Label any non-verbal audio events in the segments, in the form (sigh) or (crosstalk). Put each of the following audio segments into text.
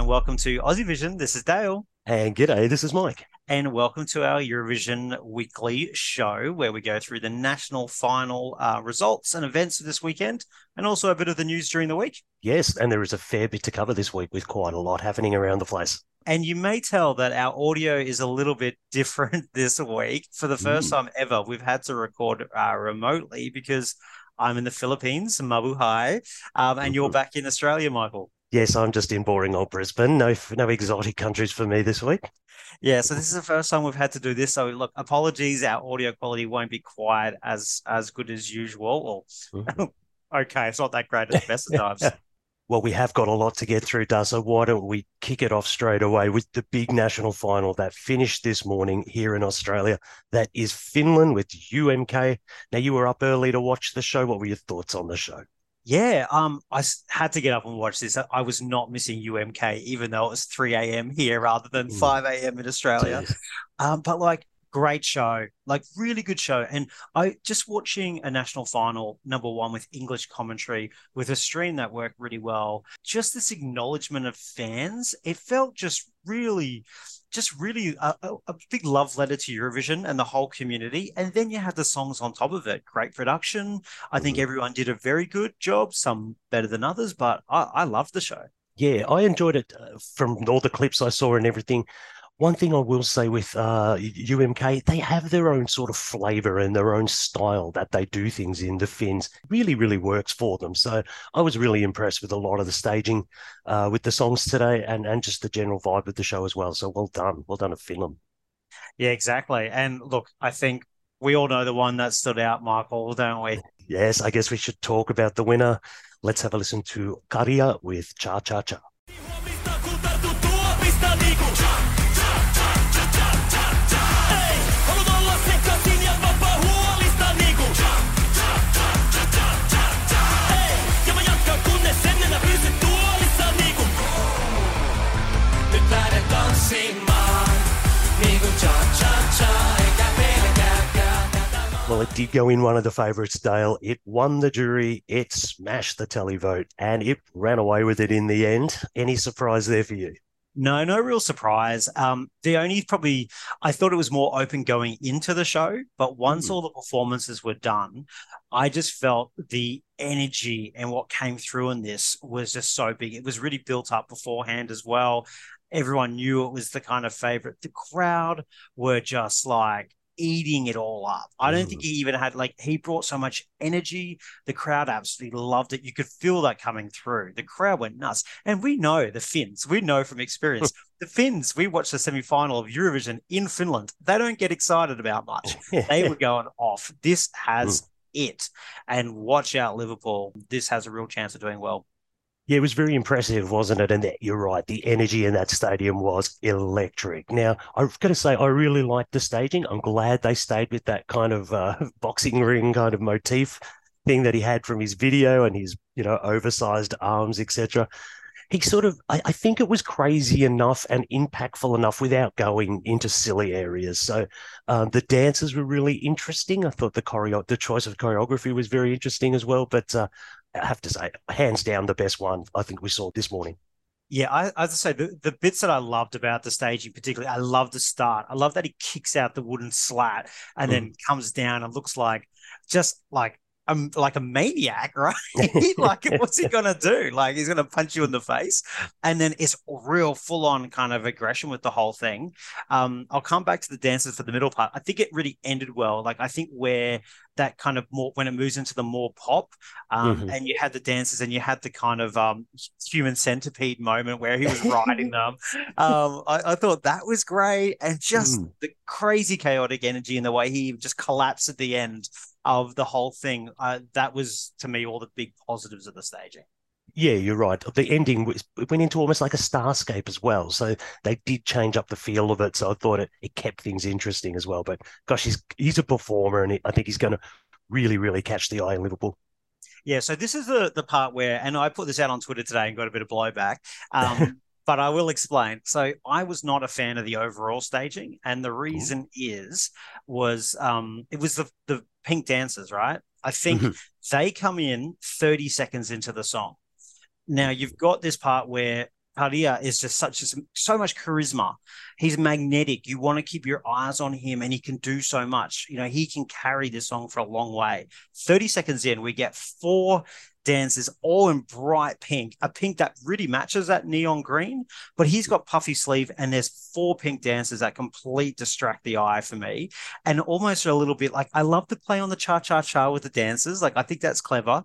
And welcome to Aussie Vision. This is Dale. And g'day, this is Mike. And welcome to our Eurovision weekly show where we go through the national final uh, results and events of this weekend and also a bit of the news during the week. Yes, and there is a fair bit to cover this week with quite a lot happening around the place. And you may tell that our audio is a little bit (laughs) different this week. For the first mm. time ever, we've had to record uh, remotely because I'm in the Philippines, Mabuhay, um, and you're mm-hmm. back in Australia, Michael. Yes, I'm just in boring old Brisbane. No, no exotic countries for me this week. Yeah, so this is the first time we've had to do this. So look, apologies, our audio quality won't be quite as as good as usual. Well, mm-hmm. (laughs) okay, it's not that great at the best of times. (laughs) well, we have got a lot to get through, Daz. So why don't we kick it off straight away with the big national final that finished this morning here in Australia? That is Finland with UMK. Now, you were up early to watch the show. What were your thoughts on the show? Yeah, um, I had to get up and watch this. I was not missing UMK, even though it was 3 a.m. here rather than mm. 5 a.m. in Australia. Um, but like, great show, like really good show. And I just watching a national final, number one with English commentary, with a stream that worked really well. Just this acknowledgement of fans, it felt just really just really a, a, big love letter to Eurovision and the whole community. And then you have the songs on top of it. Great production. I think mm-hmm. everyone did a very good job, some better than others, but I, I loved the show. Yeah, I enjoyed it uh, from all the clips I saw and everything. One thing I will say with uh, UMK, they have their own sort of flavor and their own style that they do things in. The Finns really, really works for them. So I was really impressed with a lot of the staging uh, with the songs today and, and just the general vibe of the show as well. So well done. Well done to Finland. Yeah, exactly. And look, I think we all know the one that stood out, Michael, don't we? Yes, I guess we should talk about the winner. Let's have a listen to Käärijä with Cha Cha Cha. Well, it did go in one of the favourites, Dale. It won the jury, it smashed the televote, and it ran away with it in the end. Any surprise there for you? No, no real surprise. Um, the only probably I thought it was more open going into the show, but once mm. all the performances were done, I just felt the energy and what came through in this was just so big. It was really built up beforehand as well. Everyone knew it was the kind of favorite. The crowd were just like eating it all up. I don't mm. think he even had like he brought so much energy. The crowd absolutely loved it. You could feel that coming through. The crowd went nuts. And we know the Finns, we know from experience, (laughs) the Finns, we watched the semi-final of Eurovision in Finland. They don't get excited about much. (laughs) they were going off. This has mm. it. And watch out, Liverpool. This has a real chance of doing well. Yeah, it was very impressive, wasn't it? And that, you're right, the energy in that stadium was electric. Now, I've got to say, I really liked the staging. I'm glad they stayed with that kind of uh, (laughs) boxing ring kind of motif thing that he had from his video and his, you know, oversized arms, etc. He sort of, I, I, think it was crazy enough and impactful enough without going into silly areas. So uh, the dances were really interesting. I thought the choreo, the choice of choreography was very interesting as well. But uh, I have to say, hands down, the best one I think we saw this morning. Yeah, I, as I say, the, the bits that I loved about the staging, particularly, I love the start. I love that he kicks out the wooden slat and mm. then comes down and looks like just like um, like a maniac, (laughs) right? (laughs) like, what's he gonna do? Like, he's gonna punch you in the face, and then it's real full on kind of aggression with the whole thing. Um, I'll come back to the dances for the middle part. I think it really ended well. Like, I think where that kind of more when it moves into the more pop, um, mm-hmm. and you had the dances and you had the kind of um, human centipede moment where he was riding (laughs) them. Um, I, I, thought that was great, and just mm. the crazy chaotic energy and the way he just collapsed at the end of the whole thing. Uh, that was to me all the big positives of the staging. Yeah, you're right. The ending was, went into almost like a starscape as well. So they did change up the feel of it. So I thought it, it kept things interesting as well. But gosh, he's he's a performer, and I think he's going to really, really catch the eye in Liverpool. Yeah, so this is the the part where, and I put this out on Twitter today and got a bit of blowback. Um, (laughs) but I will explain. So I was not a fan of the overall staging, and the reason Ooh. is was um, it was the the Pink Dancers, right? I think mm-hmm. they come in 30 seconds into the song. Now you've got this part where Padilla is just such a, so much charisma. He's magnetic. You want to keep your eyes on him, and he can do so much. You know, he can carry this song for a long way. Thirty seconds in, we get four dances all in bright pink, a pink that really matches that neon green. But he's got puffy sleeve, and there's four pink dancers that complete distract the eye for me, and almost a little bit like I love to play on the cha cha cha with the dancers. Like I think that's clever,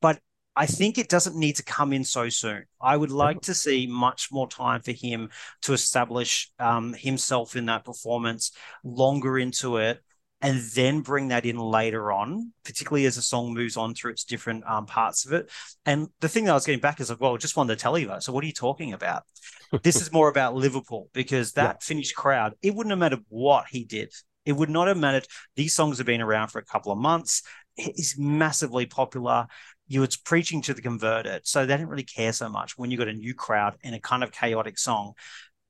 but I think it doesn't need to come in so soon. I would like to see much more time for him to establish um, himself in that performance longer into it and then bring that in later on, particularly as the song moves on through its different um, parts of it. And the thing that I was getting back is like, well, just wanted to tell you that. So what are you talking about? (laughs) this is more about Liverpool because that yeah. Finnish crowd, it wouldn't have mattered what he did. It would not have mattered. These songs have been around for a couple of months. It's massively popular you was preaching to the converted. So they didn't really care so much when you got a new crowd and a kind of chaotic song.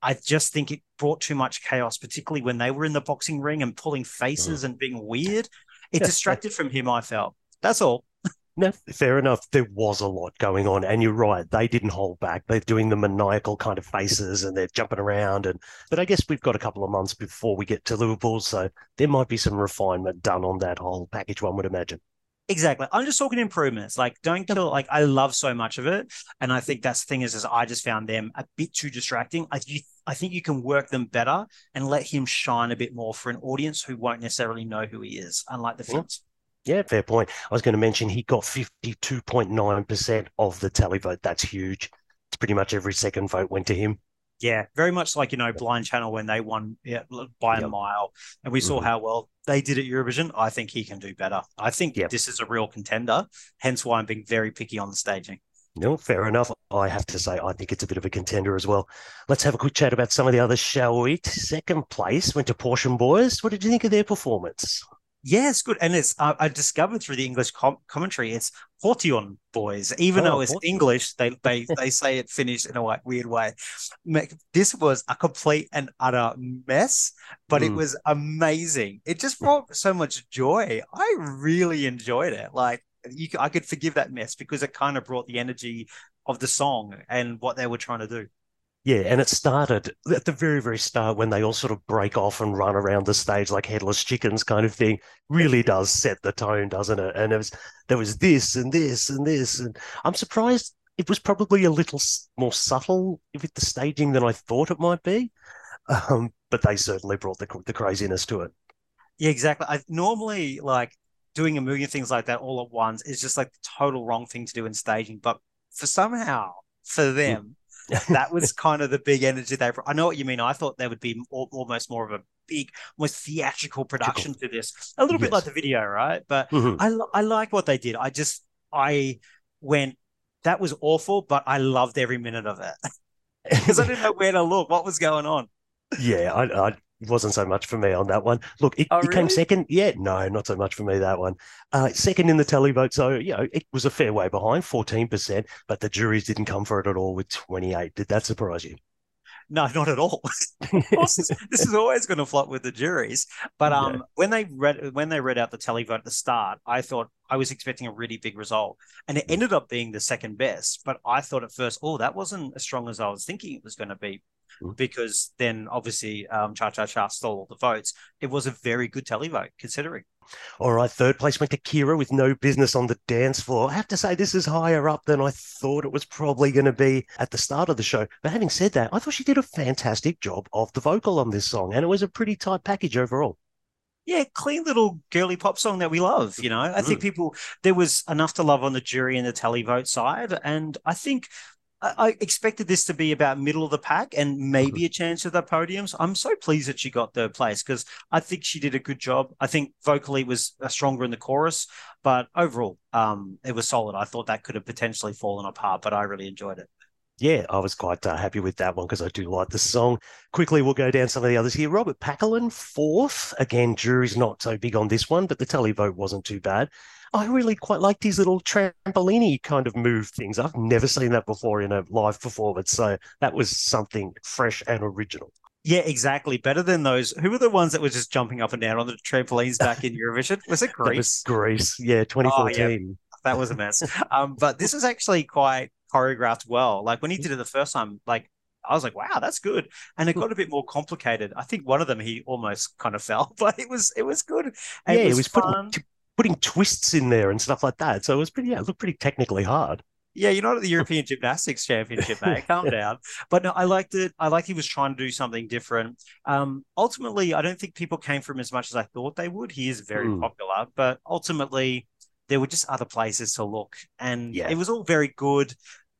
I just think it brought too much chaos, particularly when they were in the boxing ring and pulling faces mm. and being weird. It distracted from him, I felt. That's all. (laughs) No, fair enough. There was a lot going on, and you're right. They didn't hold back. They're doing the maniacal kind of faces, and they're jumping around. And but I guess we've got a couple of months before we get to Liverpool, so there might be some refinement done on that whole package. One would imagine. Exactly. I'm just talking improvements. Like, don't kill. Like, I love so much of it, and I think that's the thing is, is I just found them a bit too distracting. I you, I think you can work them better and let him shine a bit more for an audience who won't necessarily know who he is, unlike the Finns. Yeah, fair point. I was going to mention he got 52.9% of the televote. That's huge. It's pretty much every second vote went to him. Yeah, very much like you know Blind Channel when they won yeah, by yep. a mile, and we saw mm-hmm. how well they did at Eurovision. I think he can do better. I think yep. this is a real contender. Hence why I'm being very picky on the staging. No, fair enough. I have to say, I think it's a bit of a contender as well. Let's have a quick chat about some of the others, shall we? Second place went to Portion Boys. What did you think of their performance? Yeah, it's good. And it's uh, I discovered through the English com- commentary, it's Portion boys. Even oh, though it's Portion. English, they (laughs) they they say it finished in a like, weird way. This was a complete and utter mess, but mm. it hmm. was amazing. It just brought so much joy. I really enjoyed it. Like you, I could forgive that mess because it kind of brought the energy of the song and what they were trying to do. Yeah, and it started at the very, very start when they all sort of break off and run around the stage like headless chickens, kind of thing. Really does set the tone, doesn't it? And it was there was this and this and this, and I'm surprised it was probably a little more subtle with the staging than I thought it might be. Um, but they certainly brought the the craziness to it. Yeah, exactly. I normally like doing a million things like that all at once is just like the total wrong thing to do in staging, but for somehow for them. Mm that was kind of the big energy they. I know what you mean. I thought there would be almost more of a big, almost theatrical production to this, a little yes. bit like the video, right? But mm-hmm. I I like what they did. I just I went that was awful, but I loved every minute of it (laughs) because I didn't know where to look, what was going on. Yeah, I, I it wasn't so much for me on that one. Look, it, oh, it came second. Yeah, no, not so much for me that one. Uh, second in the tally vote, so you know it was a fair way behind, fourteen percent, but the juries didn't come for it at all with twenty eight. Did that surprise you? No, not at all. (laughs) this, this is always going to flop with the juries. But um, yeah. when they read when they read out the tally vote at the start, I thought I was expecting a really big result, and it ended up being the second best. But I thought at first, oh, that wasn't as strong as I was thinking it was going to be mm. because then obviously um, Cha Cha Cha stole all the votes. It was a very good televote considering. All right, third place went to Keira with no business on the dance floor. I have to say, this is higher up than I thought it was probably going to be at the start of the show. But having said that, I thought she did a fantastic job of the vocal on this song, and it was a pretty tight package overall yeah, clean little girly pop song that we love. You know, I mm. think people there was enough to love on the jury and the televote side, and I think I expected this to be about middle of the pack and maybe a chance at the podiums. I'm so pleased that she got third place because I think she did a good job. I think vocally was uh, stronger in the chorus, but overall, um, it was solid. I thought that could have potentially fallen apart, but I really enjoyed it. Yeah, I was quite uh, happy with that one because I do like the song. Quickly, we'll go down some of the others here. Robert Packalen, fourth. Again, jury's not so big on this one, but the tally vote wasn't too bad. I really quite like these little trampolini kind of move things. I've never seen that before in a live performance. So that was something fresh and original. Yeah, exactly. Better than those. Who were the ones that were just jumping up and down on the trampolines back in Eurovision? Was it (laughs) Greece? Was Greece, yeah, 2014. Oh, yeah. That was a mess. um, but this is actually quite choreographed well. Like when he did it the first time, like I was like, wow, that's good. And it got a bit more complicated. I think one of them he almost kind of fell, (laughs) but it was it was good. And yeah, it was, was putting putting twists in there and stuff like that. So it was pretty yeah, it looked pretty technically hard. Yeah, you're not at the (laughs) European Gymnastics Championship, mate. (laughs) Calm down. But no, I liked it. I liked he was trying to do something different. Um, ultimately, I don't think people came from as much as I thought they would. He is very mm. popular, but ultimately, there were just other places to look, and yeah. it was all very good.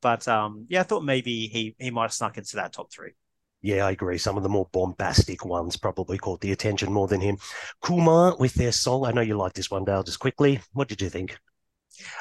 But um, yeah, I thought maybe he he might have snuck into that top three. Yeah, I agree. Some of the more bombastic ones probably caught the attention more than him. Kuumaa with their song. I know you like this one, Dale. Just quickly, what did you think?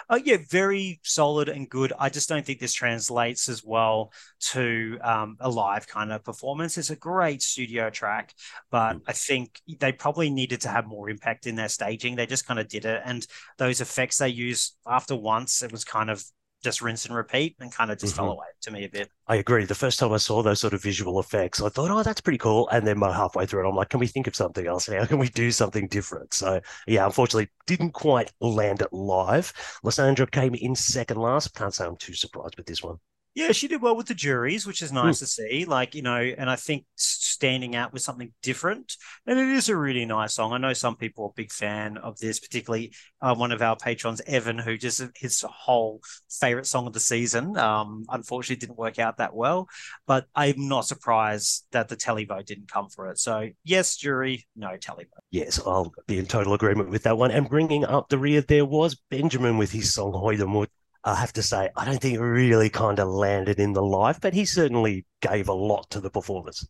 Uh, yeah, very solid and good. I just don't think this translates as well to um, a live kind of performance. It's a great studio track, but mm. I think they probably needed to have more impact in their staging. They just kind of did it. And those effects they used after once, it was kind of just rinse and repeat and kind of just mm-hmm. fell away to me a bit. I agree. The first time I saw those sort of visual effects, I thought, oh, that's pretty cool. And then my halfway through it, I'm like, can we think of something else now? (laughs) Can we do something different? So, yeah, unfortunately, didn't quite land it live. Lysandra came in second last. Can't say I'm too surprised with this one. Yeah, she did well with the juries, which is nice mm. to see. Like, you know, and I think standing out with something different. And it is a really nice song. I know some people are a big fan of this, particularly uh, one of our patrons, Evan, who just his whole favorite song of the season. Um, unfortunately, didn't work out that well, but I'm not surprised that the televote didn't come for it. So, yes, jury, no televote. Yes, I'll be in total agreement with that one. And bringing up the rear, there was Benjamin with his song Hoida mut. I have to say, I don't think it really kind of landed in the live, but he certainly gave a lot to the performance.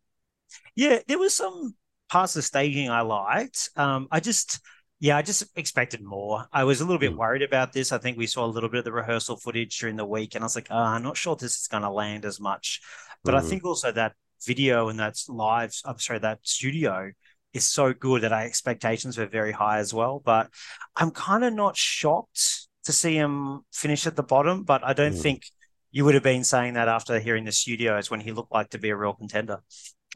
Yeah, there was some parts of staging I liked. Um, I just, yeah, I just expected more. I was a little bit mm. worried about this. I think we saw a little bit of the rehearsal footage during the week, and I was like, oh, I'm not sure this is going to land as much. But mm. I hmm. think also that video and that's live, I'm sorry, that studio is so good that our expectations were very high as well. But I'm kind of not shocked to see him finish at the bottom, but I don't mm. think you would have been saying that after hearing the studios when he looked like to be a real contender.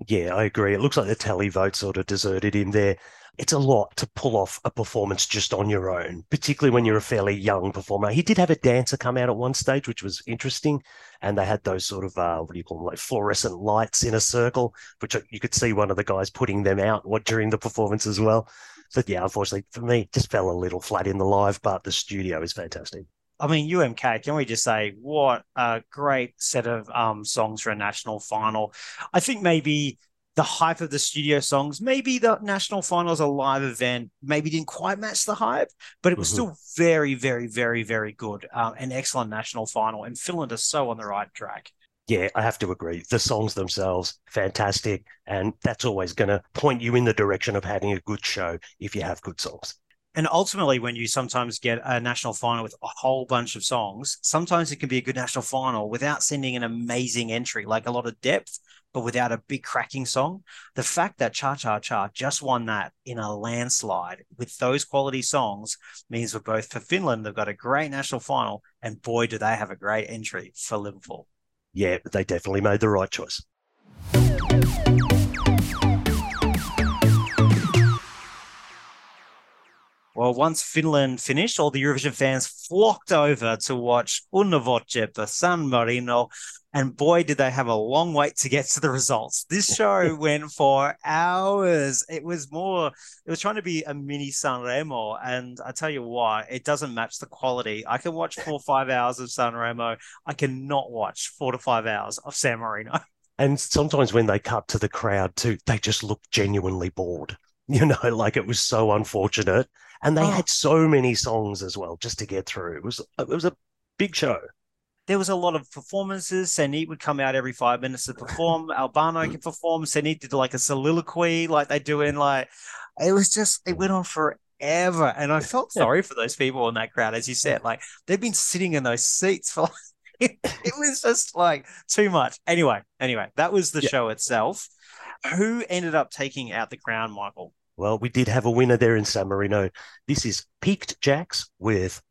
Yeah, I agree. It looks like the tally vote sort of deserted him there. It's a lot to pull off a performance just on your own, particularly when you're a fairly young performer. He did have a dancer come out at one stage, which was interesting. And they had those sort of, uh, what do you call them, like fluorescent lights in a circle, which you could see one of the guys putting them out during the performance as well. But yeah, unfortunately for me, just fell a little flat in the live, but the studio is fantastic. I mean, UMK, can we just say what a great set of um, songs for a national final? I think maybe the hype of the studio songs, maybe the national final is a live event, maybe didn't quite match the hype, but it was mm-hmm. still very, very, very, very good. Um, an excellent national final. And Finland is so on the right track. Yeah, I have to agree. The songs themselves, fantastic. And that's always going to point you in the direction of having a good show if you have good songs. And ultimately, when you sometimes get a national final with a whole bunch of songs, sometimes it can be a good national final without sending an amazing entry, like a lot of depth, but without a big cracking song. The fact that Cha Cha Cha just won that in a landslide with those quality songs means for both for Finland, they've got a great national final, and boy, do they have a great entry for Liverpool yeah, they definitely made the right choice. Well, once Finland finished, all the Eurovision fans flocked over to watch Una Voce the San Marino. And boy, did they have a long wait to get to the results. This (laughs) show went for hours. It was more, it was trying to be a mini Sanremo. And I tell you what, it doesn't match the quality. I can watch four or five hours of Sanremo. I cannot watch four to five hours of San Marino. (laughs) And sometimes when they cut to the crowd too, they just look genuinely bored. (laughs) You know, like it was so unfortunate and they oh. had so many songs as well just to get through. It was it was a big show. There was a lot of performances. Senit would come out every five minutes to perform. (laughs) Albano can perform. Senit did like a soliloquy, like they do in like. It was just it went on forever, and I felt sorry for those people in that crowd, as you said. Like they've been sitting in those seats for. Like, (laughs) it was just like too much. Anyway, anyway, that was the yeah. show itself. Who ended up taking out the crown, Michael? Well, we did have a winner there in San Marino. This is Piqued Jacks with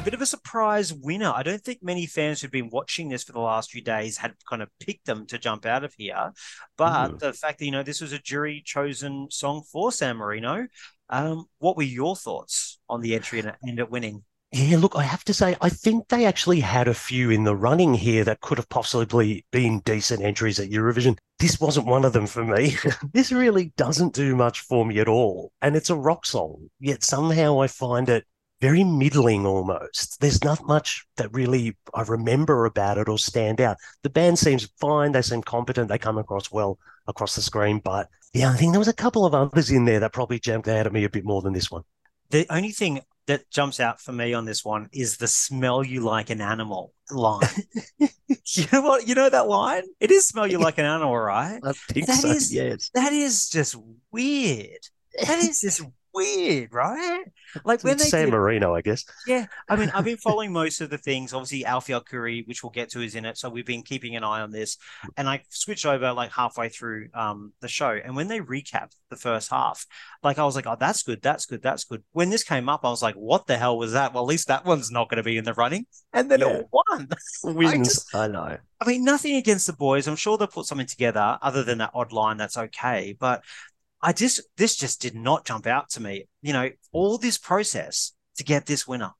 bit of a surprise winner. I don't think many fans who've been watching this for the last few days had kind of picked them to jump out of here. But mm. the fact that, you know, this was a jury chosen song for San Marino, um, what were your thoughts on the entry and end up winning? Yeah, look, I have to say, I think they actually had a few in the running here that could have possibly been decent entries at Eurovision. This wasn't one of them for me. (laughs) this really doesn't do much for me at all. And it's a rock song, yet somehow I find it very middling almost. There's not much that really I remember about it or stand out. The band seems fine, they seem competent, they come across well across the screen. But yeah, I think there was a couple of others in there that probably jumped out at me a bit more than this one. The only thing that jumps out for me on this one is the smell you like an animal line. (laughs) you know what? You know that line? It is smell you like an animal, right? (laughs) I think that so, is, yes. That is just weird. That is just weird, right? Like when it's they San did, Marino, I guess. Yeah, I mean, I've been following most of the things. Obviously, Alfie Arcuri, which we'll get to, is in it, so we've been keeping an eye on this. And I switched over like halfway through um, the show, and when they recapped the first half, like I was like, "Oh, that's good, that's good, that's good." When this came up, I was like, "What the hell was that?" Well, at least that one's not going to be in the running, and then yeah. it won. (laughs) Wins. I, just, I know. I mean, nothing against the boys. I'm sure they'll put something together other than that odd line. That's okay, but I just this just did not jump out to me. You know, all this process to get this winner.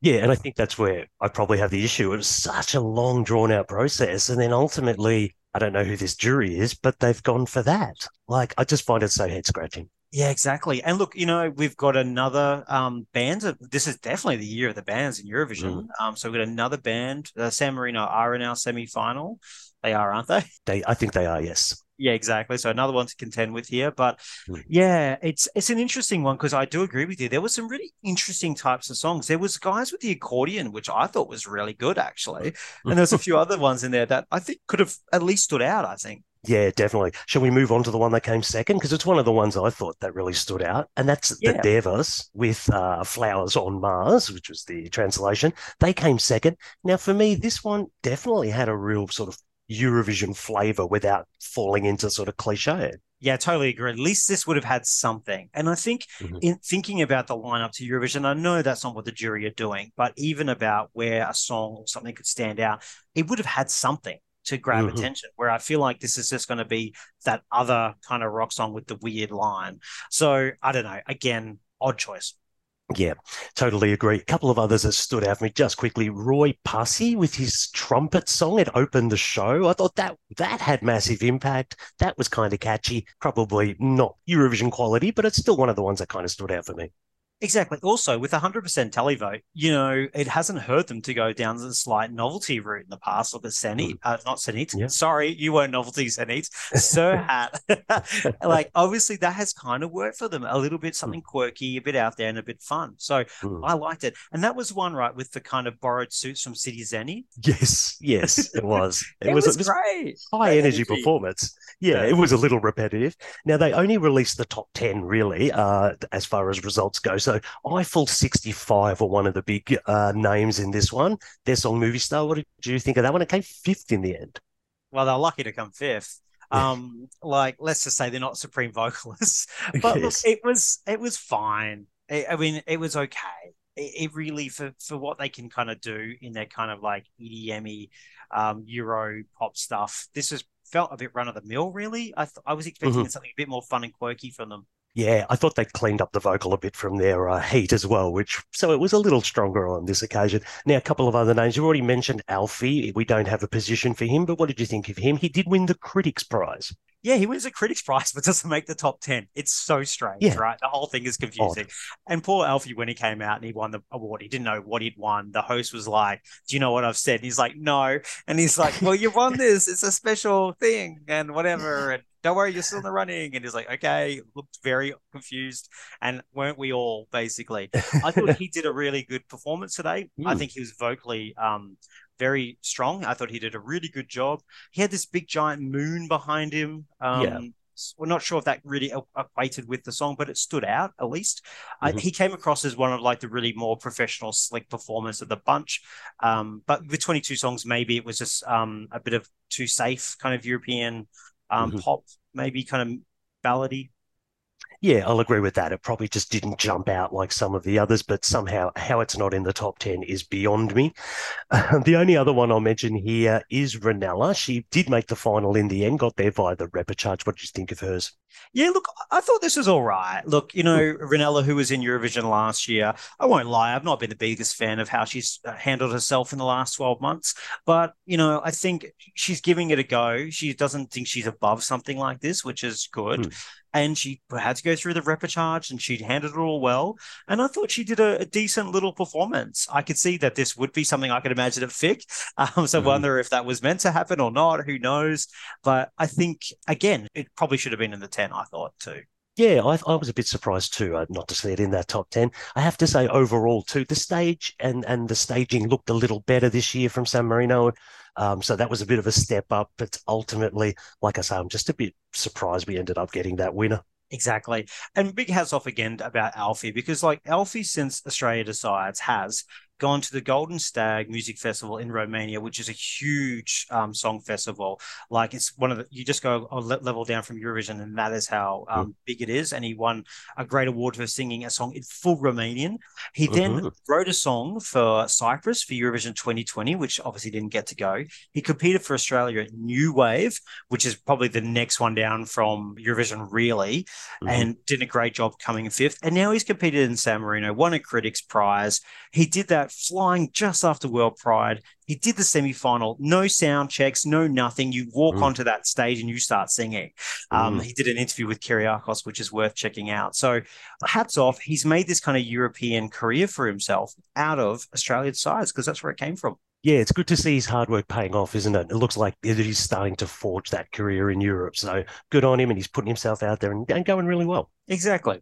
Yeah, and I think that's where I probably have the issue. It was such a long, drawn out process. And then ultimately, I don't know who this jury is, but they've gone for that. Like, I just find it so head scratching. Yeah, exactly. And look, you know, we've got another um, band. This is definitely the year of the bands in Eurovision. Mm. Um, so we've got another band. Uh, San Marino are in our semi final. They are, aren't they? They, I think they are. Yes. Yeah, exactly. So another one to contend with here, but mm. yeah, it's it's an interesting one because I do agree with you. There were some really interesting types of songs. There was guys with the accordion, which I thought was really good actually, and there's a few other ones in there that I think could have at least stood out. I think. Yeah, definitely. Shall we move on to the one that came second? Because it's one of the ones I thought that really stood out, and that's yeah. the Devas with uh, "Flowers on Mars," which was the translation. They came second. Now, for me, this one definitely had a real sort of Eurovision flavor without falling into sort of cliche. Yeah, totally agree. At least this would have had something. And I think mm-hmm. in thinking about the lineup to Eurovision, I know that's not what the jury are doing, but even about where a song or something could stand out, it would have had something to grab mm-hmm. attention. Where I feel like this is just going to be that other kind of rock song with the weird line. So I don't know. Again, odd choice. Yeah, totally agree. A couple of others that stood out for me just quickly. Roy Paci with his trumpet song. It opened the show. I thought that that had massive impact. That was kind of catchy. Probably not Eurovision quality, but it's still one of the ones that kind of stood out for me. Exactly. Also, with 100% televote, you know, it hasn't hurt them to go down the slight novelty route in the past. Look at Senit, mm. uh, not Senit. Yeah. Sorry, you weren't novelty Senit. (laughs) Serhat. (laughs) like, obviously, that has kind of worked for them a little bit, something mm. quirky, a bit out there, and a bit fun. So mm. I liked it. And that was one, right, with the kind of borrowed suits from Citi Zeni. Yes, yes, (laughs) it was. It, it was, was, great. High energy, energy, performance. Yeah, yeah, it was a little repetitive. Now, they only released the top 10, really, uh, as far as results go. So Eiffel 65 were one of the big uh, names in this one. Their song Movie Star. What did you think of that one? It came fifth in the end. Well, they're lucky to come fifth. Um, like let's just say they're not supreme vocalists, (laughs) but yes. look, it was it was fine. It, I mean, it was okay. It, it, really for for what they can kind of do in their kind of like EDM um, Euro pop stuff. This was felt a bit run of the mill. Really, I th- I was expecting mm-hmm. something a bit more fun and quirky from them. Yeah, I thought they cleaned up the vocal a bit from their uh, heat as well, which so it was a little stronger on this occasion. Now, a couple of other names. You've already mentioned Alfie. We don't have a position for him, but what did you think of him? He did win the Critics' Prize. Yeah, he wins a Critics' Prize, but doesn't make the top 10. It's so strange, yeah. right? The whole thing is confusing. Odd. And poor Alfie, when he came out and he won the award, he didn't know what he'd won. The host was like, Do you know what I've said? And he's like, No. And he's like, Well, you won this. It's a special thing and whatever. And don't worry, you're still in the running. And he's like, okay, looked very confused. And weren't we all, basically? I thought he did a really good performance today. Mm. I hmm. think he was vocally um, very strong. I thought he did a really good job. He had this big giant moon behind him. Um, yeah. We're not sure if that really equated with the song, but it stood out at least. Mm-hmm. Uh, he came across as one of like the really more professional, slick performers of the bunch. Um, but with 22 songs, maybe it was just um, a bit of too safe kind of European um, mm-hmm. pop, maybe kind of ballady. Yeah, I'll agree with that. It probably just didn't jump out like some of the others, but somehow how it's not in the top 10 is beyond me. Uh, (laughs) the only other one I'll mention here is Ronela. She did make the final in the end, got there via the repechage. What did you think of hers? Yeah, look, I thought this was all right. Look, you know, Ronela, who was in Eurovision last year, I won't lie, I've not been the biggest fan of how she's uh, handled herself in the last 12 months. But, you know, I think she's giving it a go. She doesn't think she's above something like this, which is good. Mm and she had to go through the repechage and she handled it all well. And I thought she did a, a, decent little performance. I could see that this would be something I could imagine at FIC. Um, so mm. wonder if that was meant to happen or not. Who knows? But I think again, it probably should have been in the ten. I thought too. Yeah, I, I, was a bit surprised too, uh, not to see it in that top 10. I have to say, overall, too, the stage and, and the staging looked a little better this year from San Marino. Um, so that was a bit of a step up. But ultimately, like I say, I'm just a bit surprised we ended up getting that winner. Exactly. And big hats off again about Alfie because, like, Alfie, since Australia Decides, has gone to the Golden Stag Music Festival in Romania, which is a huge um, song festival. Like it's one of the you just go a level down from Eurovision, and that is how um, mm-hmm. big it is. And he won a great award for singing a song in full Romanian. He then mm-hmm. wrote a song for Cyprus for Eurovision 2020, which obviously didn't get to go. He competed for Australia at New Wave, which is probably the next one down from Eurovision, really, mm-hmm. and did a great job coming fifth. And now he's competed in San Marino, won a Critics Prize. He did that flying just after World Pride. He did the semi final, no sound checks, no nothing. You walk mm. onto that stage and you start singing. Um, mm. He did an interview with Kyriakos, which is worth checking out. So, hats off. He's made this kind of European career for himself out of Australia Decides because that's where it came from. Yeah, it's good to see his hard work paying off, isn't it? It looks like he's starting to forge that career in Europe. So good on him, and he's putting himself out there and, and going really well. Exactly.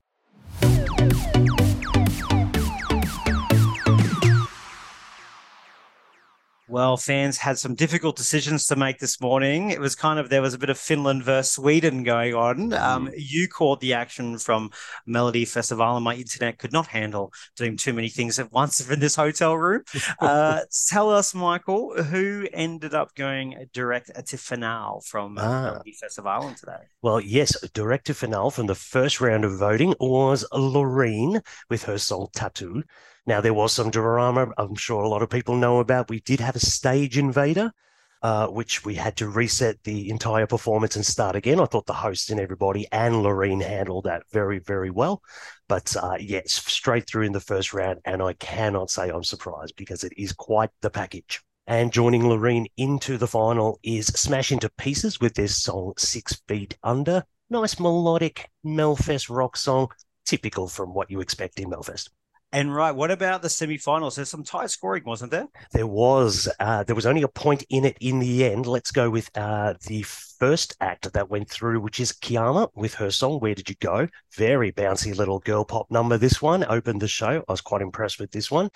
Well, fans had some difficult decisions to make this morning. It was kind of there was a bit of Finland versus Sweden going on. Um, mm. you caught the action from Melody Festival, and my internet could not handle doing too many things at once in this hotel room. (laughs) Uh, tell us, Michael, who ended up going direct to finale from ah. Melody Festival today? Well, yes, direct to finale from the first round of voting was Loreen with her song Tattoo. Now, there was some drama, I'm sure a lot of people know about. We did have a stage invader, uh, which we had to reset the entire performance and start again. I thought the host and everybody and Loreen handled that very, very well. But uh, yes, straight through in the first round. And I cannot say I'm surprised because it is quite the package. And joining Loreen into the final is Smash Into Pieces with their song Six Feet Under. Nice melodic Melfest rock song, typical from what you expect in Melfest. And right, what about the semi-finals? There's some tight scoring, wasn't there? There was. Uh, there was only a point in it in the end. Let's go with uh, the first act that went through, which is Kiana with her song "Where Did You Go?" Very bouncy little girl pop number. This one opened the show. I was quite impressed with this one,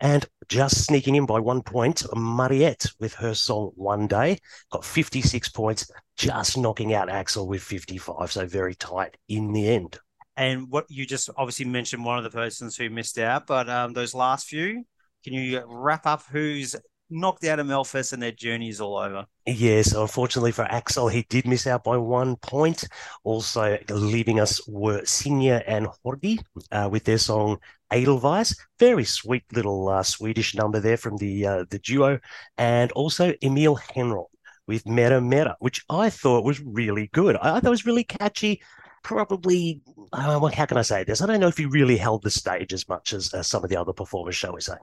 and just sneaking in by one point, Mariette with her song "One Day" got 56 points, just knocking out Axel with 55. So very tight in the end. And what you just obviously mentioned one of the persons who missed out, but um, those last few, can you wrap up who's knocked out of Melfest and their journey is all over? Yes, unfortunately for Axel, he did miss out by one point. Also, leaving us were Sinja and Hordi uh, with their song Edelweiss. Very sweet little uh, Swedish number there from the uh, the duo. And also Emil Henrohn with Mera Mera, which I thought was really good. I thought it was really catchy probably uh, how can I say this? I don't know if he really held the stage as much as uh, some of the other performers, shall we say.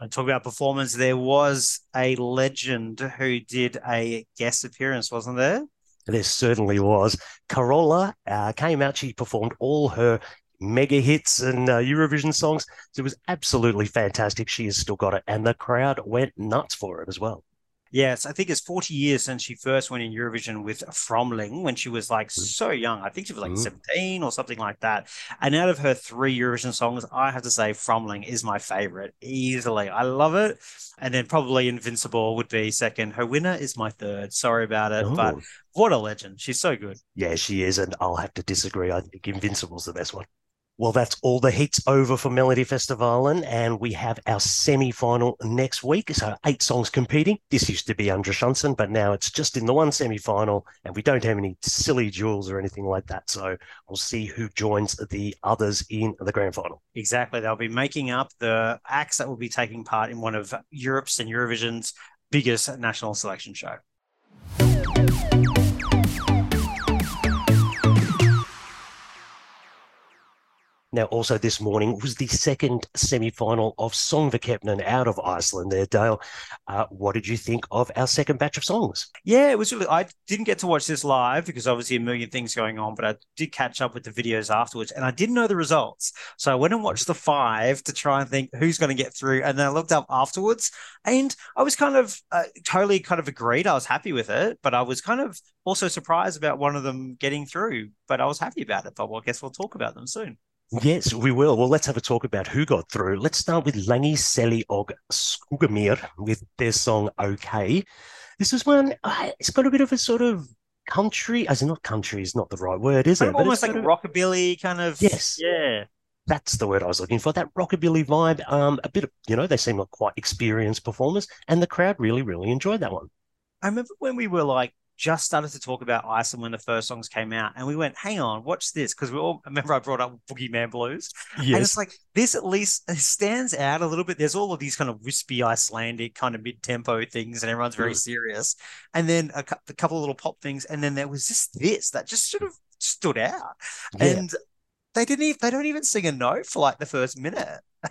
And talk about performance. There was a legend who did a guest appearance, wasn't there? There certainly was. Carola uh, came out. She performed all her mega hits and uh, Eurovision songs. So it was absolutely fantastic. She has still got it, and the crowd went nuts for it as well. Yes, I think it's 40 years since she first went in Eurovision with Främling when she was like mm. so young. I think she was like mm. 17 or something like that. And out of her three Eurovision songs, I have to say Främling is my favorite easily. I love it. And then probably Invincible would be second. Her winner is my third. Sorry about it, but oh. what a legend. She's so good. Yeah, she is. And I'll have to disagree. I think Invincible's the best one. Well, that's all the heats over for Melodifestivalen, and we have our semi-final next week. So eight songs competing. This used to be Andra Chansen, but now it's just in the one semi-final, and we don't have any silly duels or anything like that. So we'll see who joins the others in the grand final. Exactly. They'll be making up the acts that will be taking part in one of Europe's and Eurovision's biggest national selection show. Now, also this morning was the second semi-final of Söngvakeppnin out of Iceland. There, Dale. Uh, what did you think of our second batch of songs? Yeah, it was really. I didn't get to watch this live because obviously a million things going on, but I did catch up with the videos afterwards, and I didn't know the results, so I went and watched the five to try and think who's going to get through, and then I looked up afterwards, and I was kind of uh, totally kind of agreed. I was happy with it, but I was kind of also surprised about one of them getting through, but I was happy about it. But well, I guess we'll talk about them soon. Yes, we will. Well, let's have a talk about who got through. Let's start with Langi Seli og Skuggarnir with their song OK. This is one, uh, it's got a bit of a sort of country, as in not country is not the right word, is kind it? Of almost like a rockabilly kind of. Yes. Yeah. That's the word I was looking for. That rockabilly vibe. Um, a bit of, you know, they seem like quite experienced performers, and the crowd really, really enjoyed that one. I remember when we were like just started to talk about Iceland when the first songs came out, and we went, "Hang on, watch this," because we all (laughs) remember I brought up Boogeyman Blues, yes. and it's like this at least stands out a little bit. There's all of these kind of wispy Icelandic kind of mid-tempo things, and everyone's very mm. serious, and then a, a, couple of little pop things, and then there was just this that just sort of stood out, yeah. and they didn't even they don't even sing a note for like the first minute. (laughs)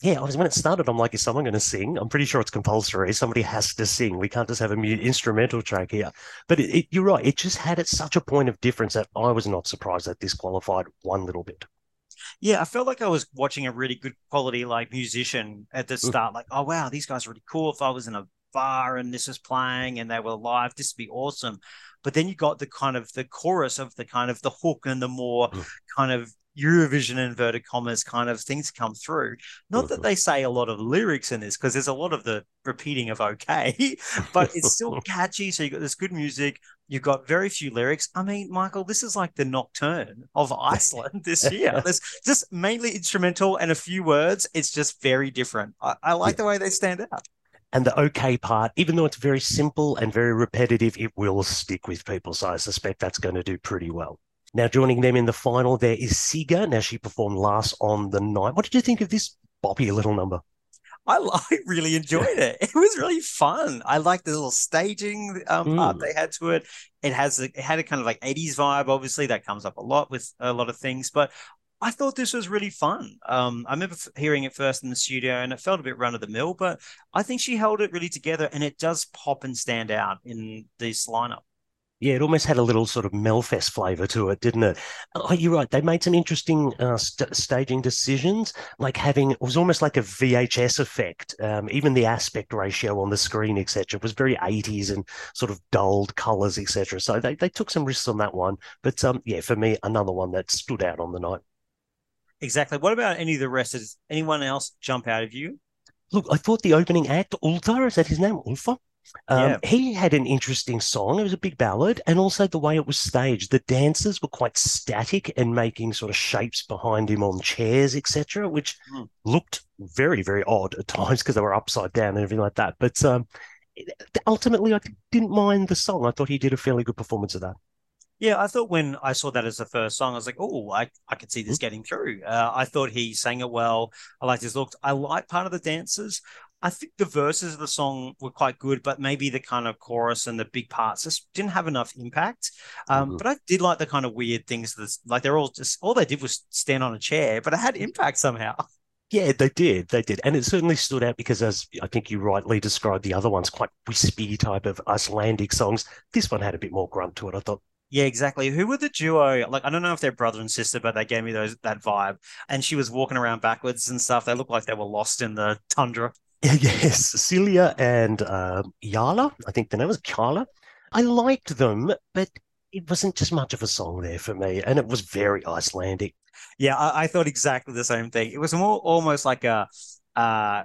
Yeah, I was when it started. I'm like, is someone going to sing? I'm pretty sure it's compulsory. Somebody has to sing. We can't just have a mute instrumental track here. But it, it, you're right. It just had at such a point of difference that I was not surprised that this qualified one little bit. Yeah, I felt like I was watching a really good quality like musician at the mm. start. Like, oh wow, these guys are really cool. If I was in a bar and this was playing and they were live, this would be awesome. But then you got the kind of the chorus of the kind of the hook and the more mm. kind of Eurovision inverted commas kind of things come through. Not that mm-hmm. they say a lot of lyrics in this, because there's a lot of the repeating of okay, (laughs) but it's still (laughs) catchy. So you've got this good music. You've got very few lyrics. I mean, Michael, this is like the nocturne of (laughs) Iceland this year. There's just mainly instrumental and a few words. It's just very different. I, I like the way they stand out. And the okay part, even though it's very simple and very repetitive, it will stick with people. So I suspect that's going to do pretty well. Now, joining them in the final, there is Sigga. Now, she performed last on the night. What did you think of this boppy little number? I, (laughs) I really enjoyed it. It was really fun. I liked the little staging um, mm. part they had to it. It has a, it had a kind of like 80s vibe. Obviously, that comes up a lot with a lot of things. But I thought this was really fun. Um, I remember hearing it first in the studio, and it felt a bit run of the mill. But I think she held it really together, and it does pop and stand out in this lineup. Yeah, it almost had a little sort of Melfest flavour to it, didn't it? Oh, you're right. They made some interesting uh, st- staging decisions, like having it was almost like a VHS effect. Um, even the aspect ratio on the screen, etc., It was very 80s and sort of dulled colours, etc. So they, they took some risks on that one. But um, yeah, for me, another one that stood out on the night. Exactly. What about any of the rest? Does anyone else jump out of you? Look, I thought the opening act, Ulfar, is that his name? Ulfar? Um, yeah. He had an interesting song. It was a big ballad, and also the way it was staged. The dancers were quite static and making sort of shapes behind him on chairs, etc., which mm. looked very, very odd at times because they were upside down and everything like that. But um, ultimately, I didn't mind the song. I thought he did a fairly good performance of that. Yeah, I thought when I saw that as the first song, I was like, oh, I, I could see this mm. getting through. Uh, I thought he sang it well. I liked his look. I like part of the dancers. I think the verses of the song were quite good, but maybe the kind of chorus and the big parts just didn't have enough impact. Um, mm-hmm. But I did like the kind of weird things that, like, they're all just all they did was stand on a chair, but it had impact somehow. (laughs) Yeah, they did. They did. And it certainly stood out because, as I think you rightly described the other ones, quite wispy type of Icelandic songs. This one had a bit more grunt to it, I thought. Yeah, exactly. Who were the duo? Like, I don't know if they're brother and sister, but they gave me those that vibe. And she was walking around backwards and stuff. They looked like they were lost in the tundra. (laughs) Yes, Celia and uh, Yala, I think the name was Kala. I liked them, but it wasn't just much of a song there for me, and it was very Icelandic. Yeah, I, I thought exactly the same thing. It was more almost like a, uh,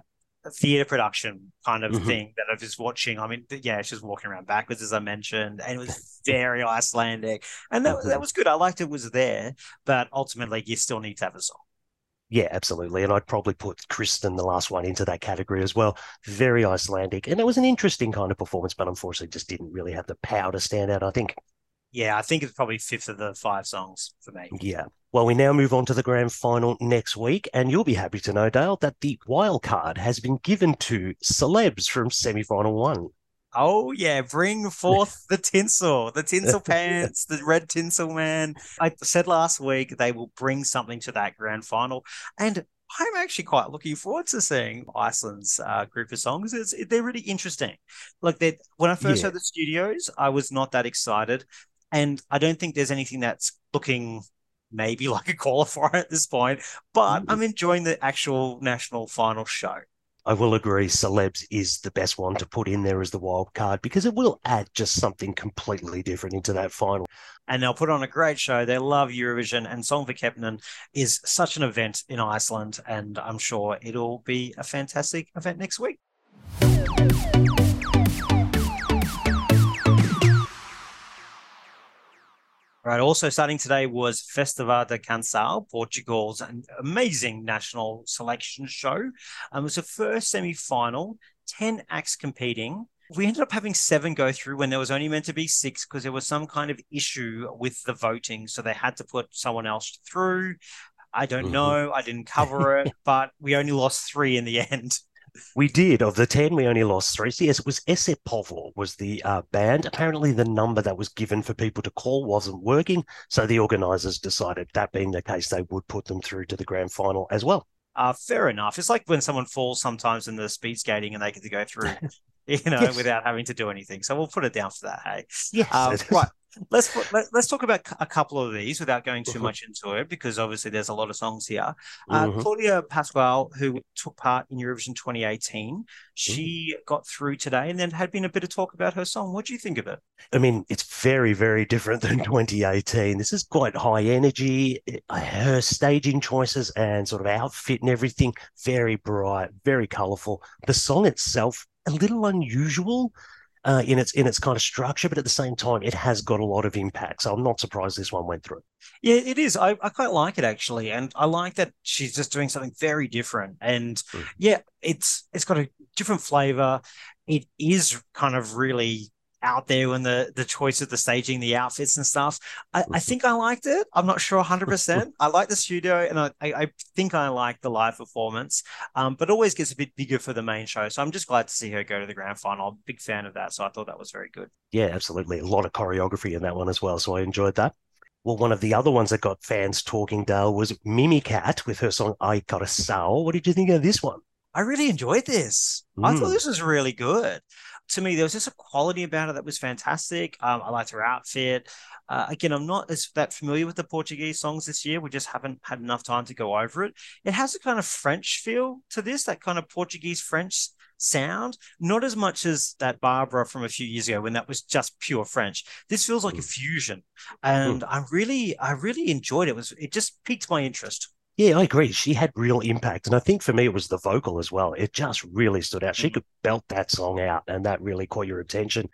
theater production kind of mm-hmm. thing that I was watching. I mean, yeah, she was walking around backwards as I mentioned, and it was (laughs) very Icelandic, and that, that mm-hmm. was good. I liked it was there, but ultimately, you still need to have a song. Yeah, absolutely. And I'd probably put Kristen, the last one, into that category as well. Very Icelandic. And it was an interesting kind of performance, but unfortunately just didn't really have the power to stand out, I think. Yeah, I think it's probably fifth of the five songs for me. Yeah. Well, we now move on to the grand final next week, and you'll be happy to know, Dale, that the wild card has been given to celebs from semi final one. Oh yeah, bring forth the tinsel, the tinsel (laughs) pants, the red tinsel man. I said last week they will bring something to that grand final, and I'm actually quite looking forward to seeing Iceland's uh, group of songs. It's, they're really interesting. Like they, when I first yeah. heard the studios, I was not that excited, and I don't think there's anything that's looking maybe (laughs) like a qualifier at this point. But mm-hmm. I'm enjoying the actual national final show. I will agree, Celebs is the best one to put in there as the wild card because it will add just something completely different into that final. And they'll put on a great show. They love Eurovision, and Söngvakeppnin is such an event in Iceland, and I'm sure it'll be a fantastic event next week. Right. Also starting today was Festival da Canção, Portugal's amazing national selection show. Um, it was the first semi-final, 10 acts competing. We ended up having seven go through when there was only meant to be six because there was some kind of issue with the voting. So they had to put someone else through. I don't mm-hmm. know. I didn't cover it, (laughs) but we only lost three in the end. We did. Of the 10, we only lost three. So yes, it was Esse was the uh, band. Apparently, the number that was given for people to call wasn't working. So the organisers decided, that being the case, they would put them through to the grand final as well. Uh, fair enough. It's like when someone falls sometimes in the speed skating and they get to go through, (laughs) you know, yes. without having to do anything. So we'll put it down for that. Hey, yes. Um, right let's let, us let us talk about a couple of these without going too mm-hmm. much into it because obviously there's a lot of songs here. Uh, mm-hmm. Claudia Pascoal, who took part in Eurovision 2018, she mm-hmm. got through today, and then had been a bit of talk about her song. What do you think of it? I mean, it's very very different than 2018. This is quite high energy. Her staging choices and sort of outfit and everything very bright, very colourful. The song itself a little unusual uh, in its in its kind of structure, but at the same time, it has got a lot of impact. So I'm not surprised this one went through. Yeah, it is. I, I quite like it actually, and I like that she's just doing something very different. And mm. yeah, it's it's got a different flavor. It is kind of really out there when the the choice of the staging, the outfits and stuff. I, I mm-hmm. think I liked it. I'm not sure 100. percent (laughs) I like the studio, and I, I think I like the live performance. Um, but always gets a bit bigger for the main show. So I'm just glad to see her go to the grand final. I'm a big fan of that. So I thought that was very good. Yeah, absolutely. A lot of choreography in that one as well. So I enjoyed that. Well, one of the other ones that got fans talking, Dale, was Mimicat with her song Ai Coração. What did you think of this one? I really enjoyed this. Mm. I thought mm. this was really good to me, there was just a quality about it that was fantastic. Um, I liked her outfit. Uh, again, I'm not as that familiar with the Portuguese songs this year. We just haven't had enough time to go over it. It has a kind of French feel to this, that kind of Portuguese French sound, not as much as that Barbara from a few years ago when that was just pure French. This feels like a mm. fusion, and mm. I really, I really enjoyed it. it. Was it just piqued my interest? Yeah, I agree. She had real impact. And I think for me, it was the vocal as well. It just really stood out. She mm. could belt that song out, and that really caught your attention.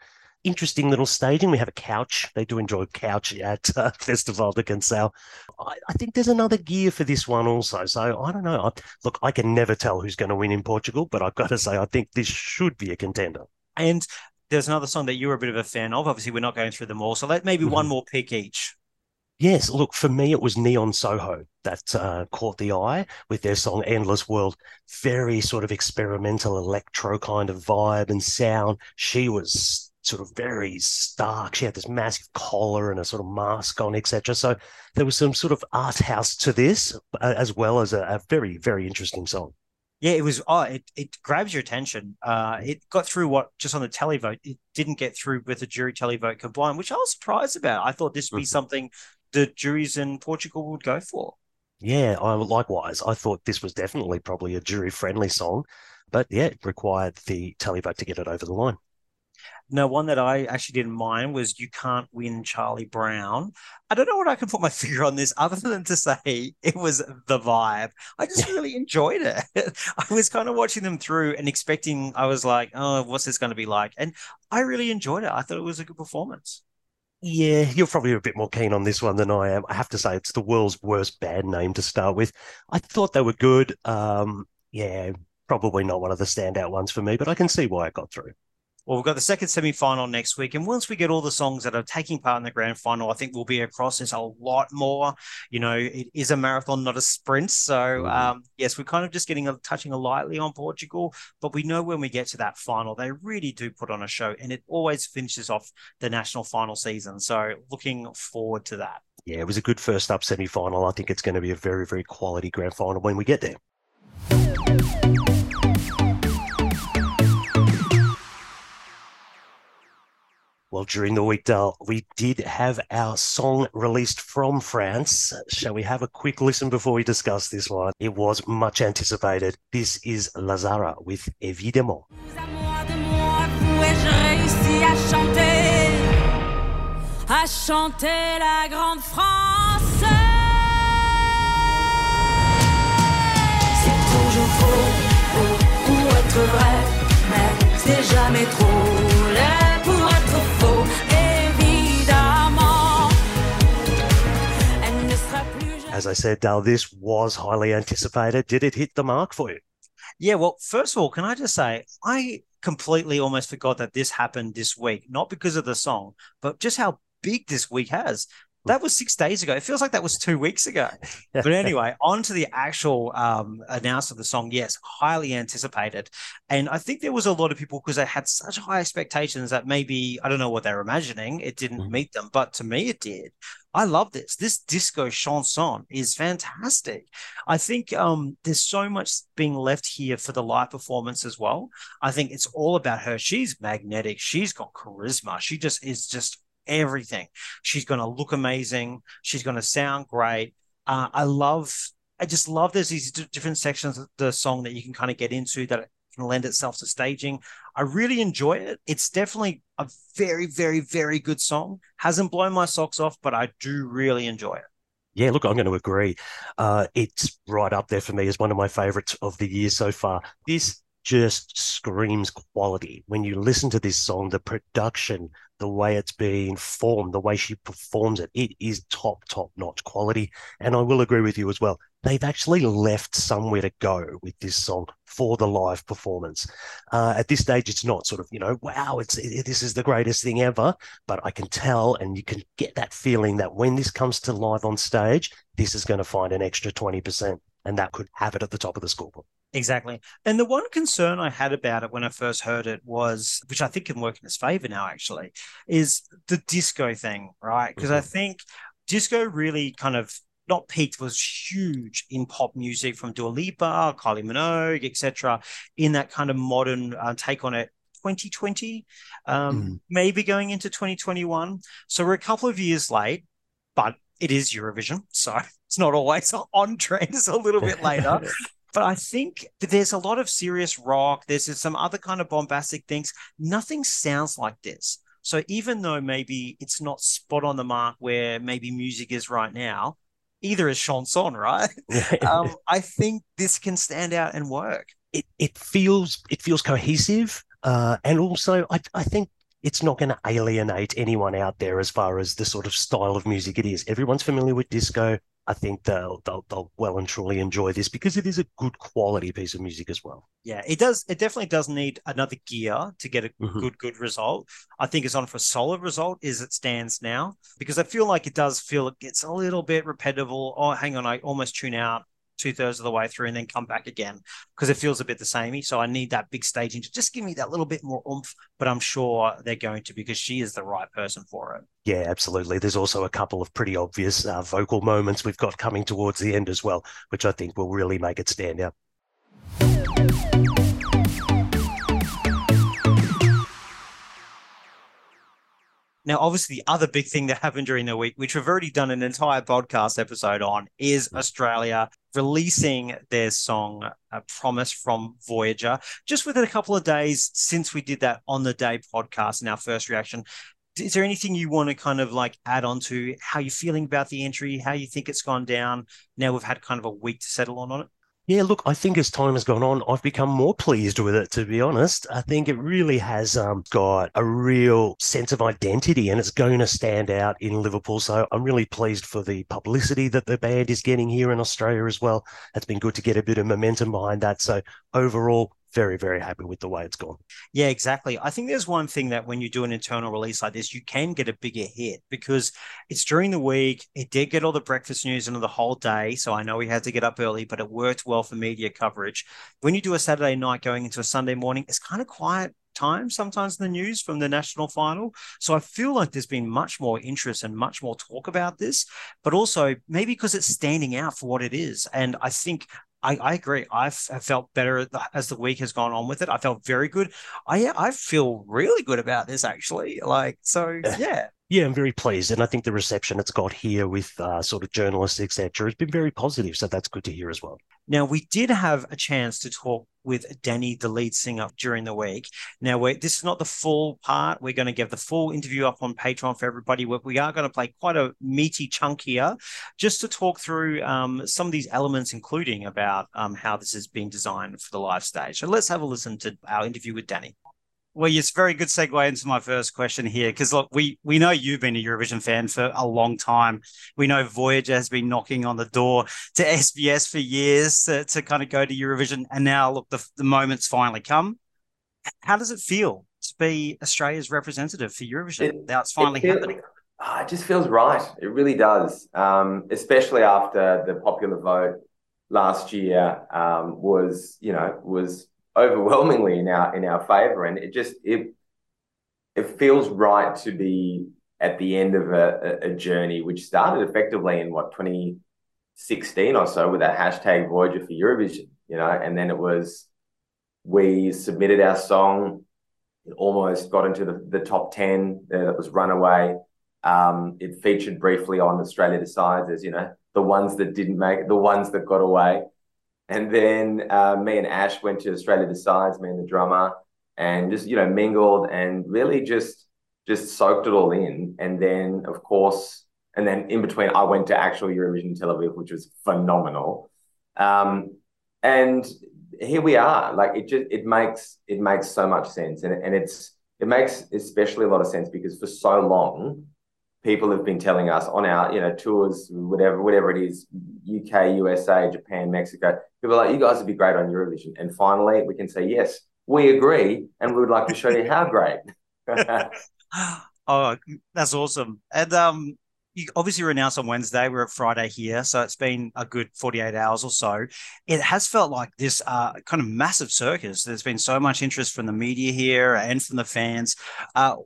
Interesting little staging. We have a couch. They do enjoy couch at uh, (laughs) Festival da Canção. I, I, think there's another gear for this one also. So I don't know. I, look, I can never tell who's going to win in Portugal, but I've got to say, I think this should be a contender. And there's another song that you're a bit of a fan of. Obviously, we're not going through them all. So let maybe mm-hmm. one more pick each. Yes, look, for me, it was Neon Soho that uh, caught the eye with their song Endless World. Very sort of experimental electro kind of vibe and sound. She was sort of very stark. She had this massive collar and a sort of mask on, etc. So there was some sort of art house to this, uh, as well as a, a very, very interesting song. Yeah, it was. Oh, it, it grabs your attention. Uh, it got through what just on the televote. It didn't get through with the jury televote combined, which I was surprised about. I thought this would be mm-hmm. something the juries in Portugal would go for. Yeah, I likewise. I thought this was definitely probably a jury friendly song, but yeah, it required the televote to get it over the line. No, one that I actually didn't mind was You Can't Win Charlie Brown. I don't know what I can put my (laughs) finger on this other than to say it was the vibe. I just really enjoyed it. (laughs) I was kind of watching them through and expecting, I was like, oh, what's this going to be like? And I really enjoyed it. I thought it was a good performance. Yeah, you're probably a bit more keen on this one than I am. I have to say, it's the world's worst band name to start with. I thought they were good. Um, yeah, probably not one of the standout ones for me, but I can see why it got through. Well, we've got the second semi final next week. And once we get all the songs that are taking part in the grand final, I think we'll be across this a lot more. You know, it is a marathon, not a sprint. So, mm. um, yes, we're kind of just getting a, touching a lightly on Portugal, but we know when we get to that final, they really do put on a show and it always finishes off the national final season. So, looking forward to that. Yeah, it was a good first up semi final. I think it's going to be a very, very quality grand final when we get there. Well, during the week, Dale, we did have our song released from France. Shall we have a quick listen before we discuss this one? It was much anticipated. This is La Zarra with Évidemment. à chanter la grande France. C'est toujours pour être vrai, mais c'est jamais trop As I said, Dale, this was highly anticipated. Did it hit the mark for you? Yeah, well, first of all, can I just say, I completely almost forgot that this happened this week, not because of the song, but just how big this week has. That was six days ago. It feels like that was two weeks ago. but anyway, on to the actual um, announcement of the song. Yes, highly anticipated. And I think there was a lot of people because they had such high expectations that maybe, I don't know what they were imagining, it didn't mm-hmm. meet them. But to me, it did. I love this. This disco chanson is fantastic. I think um, there's so much being left here for the live performance as well. I think it's all about her. She's magnetic. She's got charisma. She just is just everything. She's going to look amazing. She's going to sound great. Uh, I love, I just love there's these d- different sections of the song that you can kind of get into that can lend itself to staging. I really enjoy it. It's definitely a very, very, very good song. Hasn't blown my socks off, but I do really enjoy it. Yeah, look, I'm going to agree. Uh, it's right up there for me as one of my favorites of the year so far. This just screams quality. When you listen to this song, the production, the way it's being formed, the way she performs it, it is top, top notch quality. And I will agree with you as well. They've actually left somewhere to go with this song for the live performance. Uh, at this stage, it's not sort of, you know, wow, it's it, this is the greatest thing ever. But I can tell and you can get that feeling that when this comes to live on stage, this is going to find an extra 20%. And that could have it at the top of the scoreboard. Exactly. And the one concern I had about it when I first heard it was, which I think can work in its favor now, actually, is the disco thing, right? Because mm-hmm. I think disco really kind of not peaked was huge in pop music from Dua Lipa, Kylie Minogue, etc. In that kind of modern uh, take on it, 2020, um, mm. maybe going into 2021. So we're a couple of years late, but it is Eurovision, (laughs) so it's not always (laughs) on trend. It's a little bit later. (laughs) But I think there's a lot of serious rock. There's some other kind of bombastic things. Nothing sounds like this. So even though maybe it's not spot on the mark where maybe music is right now, either is chanson, right? (laughs) um, I think this can stand out and work. It it feels it feels cohesive, uh, and also I I think it's not going to alienate anyone out there as far as the sort of style of music it is. Everyone's familiar with disco. I think they'll, they'll they'll well and truly enjoy this because it is a good quality piece of music as well. Yeah, it does. It definitely does need another gear to get a mm-hmm. good good result. I think it's on for a solid result as it stands now because I feel like it does feel it gets a little bit repetitive. Oh, hang on, I almost tune out two thirds of the way through and then come back again because it feels a bit the samey. So I need that big staging to just give me that little bit more oomph. But I'm sure they're going to because she is the right person for it. Yeah, absolutely. There's also a couple of pretty obvious uh, vocal moments we've got coming towards the end as well, which I think will really make it stand out. Now, obviously, the other big thing that happened during the week, which we've already done an entire podcast episode on, is Australia releasing their song uh, Promise from Voyager. Just within a couple of days since we did that on the day podcast and our first reaction, is there anything you want to kind of like add on to how you're feeling about the entry, how you think it's gone down? Now we've had kind of a week to settle on on it. Yeah, look, I think as time has gone on, I've become more pleased with it, to be honest. I think it really has um, got a real sense of identity and it's going to stand out in Liverpool. So I'm really pleased for the publicity that the band is getting here in Australia as well. It's been good to get a bit of momentum behind that. So overall, very, very happy with the way it's gone. Yeah, exactly. I think there's one thing that when you do an internal release like this, you can get a bigger hit because it's during the week. It did get all the breakfast news and the whole day. So I know we had to get up early, but it worked well for media coverage. When you do a Saturday night going into a Sunday morning, it's kind of quiet time sometimes in the news from the national final. So I feel like there's been much more interest and much more talk about this, but also maybe because it's standing out for what it is. And I think I, I agree. I've felt better as the week has gone on with it. I felt very good. I I feel really good about this actually. Like so, yeah. Yeah, I'm very pleased, and I think the reception it's got here with uh, sort of journalists, etc., has been very positive. So that's good to hear as well. Now we did have a chance to talk with Danny, the lead singer, during the week. Now this is not the full part. We're going to give the full interview up on Patreon for everybody. We are going to play quite a meaty chunk here, just to talk through um, some of these elements, including about um, how this is being designed for the live stage. So let's have a listen to our interview with Danny. Well, it's a very good segue into my first question here because look, we we know you've been a Eurovision fan for a long time. We know Voyager has been knocking on the door to (laughs) SBS for years to, to kind of go to Eurovision, and now look, the the moment's finally come. How does it feel to be Australia's representative for Eurovision? It, now it's finally it feels, happening. Oh, it just feels right. It really does, um, especially after the popular vote last year um, was, you know, was overwhelmingly in our in our favor, and it just it it feels right to be at the end of a, a journey which started effectively in what 2016 or so with that hashtag Voyager for Eurovision, you know, and then it was we submitted our song, it almost got into the, the top 10, uh, that was Runaway. Um, it featured briefly on Australia Decides as, you know, the ones that didn't make the ones that got away. And then uh, me and Ash went to Australia Decides, me and the drummer, and just you know mingled and really just just soaked it all in. And then of course, and then in between, I went to actual Eurovision Tel Aviv, which was phenomenal. Um, and here we are. Like it just it makes it makes so much sense, and and it's it makes especially a lot of sense because for so long people have been telling us on our you know tours whatever whatever it is uk usa japan mexico people are like you guys would be great on eurovision and finally we can say yes we agree and we would like to show you how great (laughs) (laughs) oh that's awesome and um you obviously were announced on Wednesday. We're at Friday here, so it's been a good 48 hours or so. It has felt like this uh, kind of massive circus. There's been so much interest from the media here and from the fans. Uh,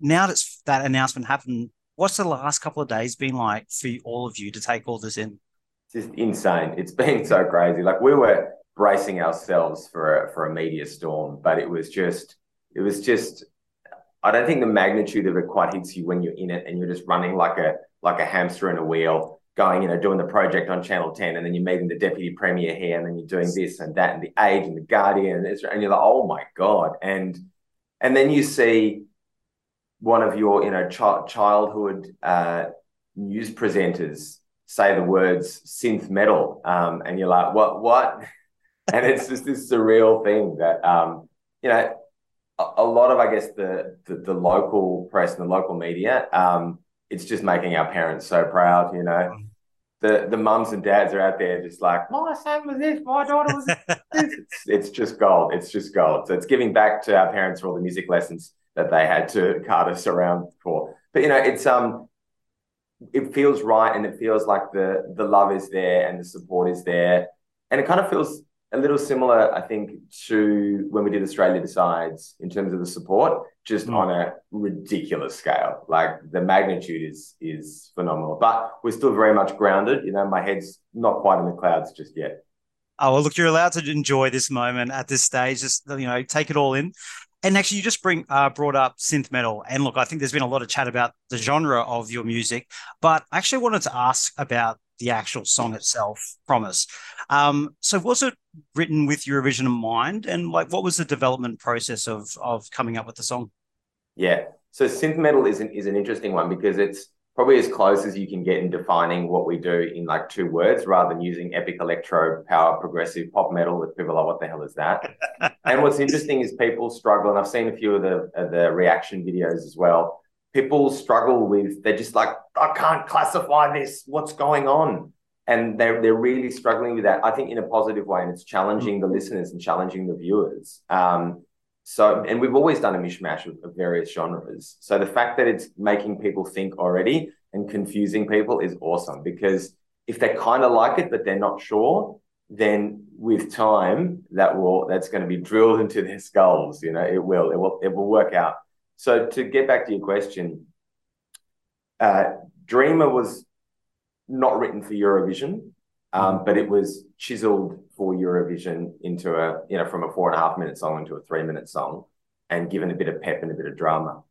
now that that announcement happened what's the last couple of days been like for all of you to take all this in? Just insane. It's been so crazy. Like we were bracing ourselves for a, for a media storm, but it was just it was just I don't think the magnitude of it quite hits you when you're in it and you're just running like a like a hamster in a wheel, going, you know, doing the project on Channel 10, and then you're meeting the deputy premier here, and then you're doing this and that, and the Age and the Guardian, and, and you're like, oh my god, and and then you see one of your you know ch- childhood uh, news presenters say the words synth metal, um, and you're like, what, what? (laughs) and it's just this surreal thing that um, you know a, a, lot of I guess the, the, the local press and the local media. Um, it's just making our parents so proud, you know. The, the mums and dads are out there just like my son was this, my daughter was this. (laughs) it's, it's just gold. It's just gold. So it's giving back to our parents for all the music lessons that they had to cart us around for. But you know, it's um, it feels right, and it feels like the the love is there and the support is there, and it kind of feels a little similar, I think, to when we did Australia Decides in terms of the support, just mm. on a ridiculous scale. Like the magnitude is is phenomenal, but we're still very much grounded. You know, my head's not quite in the clouds just yet. Oh well, look, you're allowed to enjoy this moment at this stage. Just you know, take it all in. And actually, you just bring uh, brought up synth metal, and look, I think there's been a lot of chat about the genre of your music, but I actually wanted to ask about the actual song itself, "Promise." Um, so, was it written with Eurovision in mind, and like, what was the development process of of coming up with the song? Yeah, so synth metal is an is an interesting one because it's probably as close as you can get in defining what we do in like two words rather than using epic electro power progressive pop metal with people like what the hell is that? (laughs) And what's interesting is people struggle and i've seen a few of the of the reaction videos as well. People struggle with they're just like i can't classify this. What's going on? And they're, they're really struggling with that i think in a positive way and it's challenging the listeners and challenging the viewers. Um, so, and we've always done a mishmash of, of, various genres. So the fact that it's making people think already and confusing people is awesome because if they kind of like it but they're not sure, then with time that will that's going to be drilled into their skulls. You know, it will it will it will work out. So to get back to your question, uh, Dreamer was not written for Eurovision, um, but it was chiseled for Eurovision into a, you know, from a four and a half minute song into a three minute song and given a bit of pep and a bit of drama.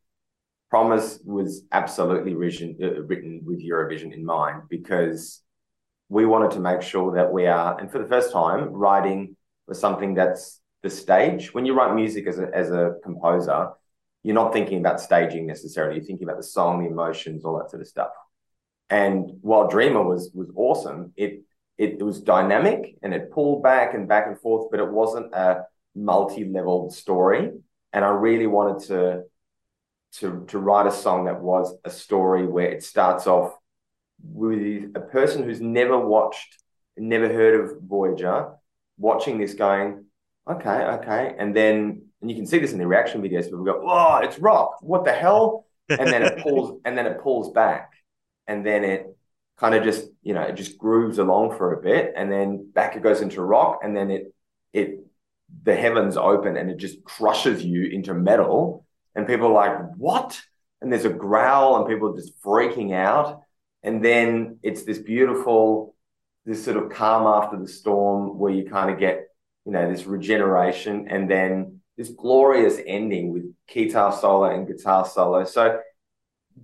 Promise was absolutely written, uh, written with Eurovision in mind because we wanted to make sure that we are, and for the first time, writing for something that's the stage. When you write music as a, as a composer, you're not thinking about staging necessarily. You're thinking about the song, the emotions, all that sort of stuff. And while Dreamer was was awesome, it it, it was dynamic and it pulled back and back and forth, but it wasn't a multi-leveled story. And I really wanted to to to write a song that was a story where it starts off with a person who's never watched, never heard of Voyager, watching this going, okay, okay, and then and you can see this in the reaction videos. People go, "Oh, it's rock! What the hell?" (laughs) And then it pulls, and then it pulls back, and then it kind of just you know it just grooves along for a bit and then back it goes into rock and then it it the heavens open and it just crushes you into metal. And people are like what? And there's a growl and people are just freaking out. And then it's this beautiful this sort of calm after the storm where you kind of get you know this regeneration and then this glorious ending with guitar solo and guitar solo. So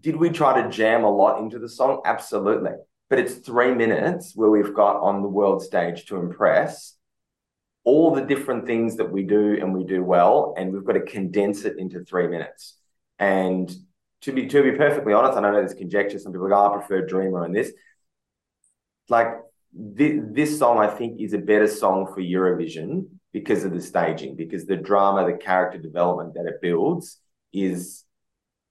did we try to jam a lot into the song? Absolutely. But it's three minutes where we've got on the world stage to impress all the different things that we do and we do well, and we've got to condense it into three minutes. And to be to be perfectly honest, I know there's conjecture. Some people go, oh, I prefer Dreamer and this. Like this, this song, I think, is a better song for Eurovision because of the staging, because the drama, the character development that it builds is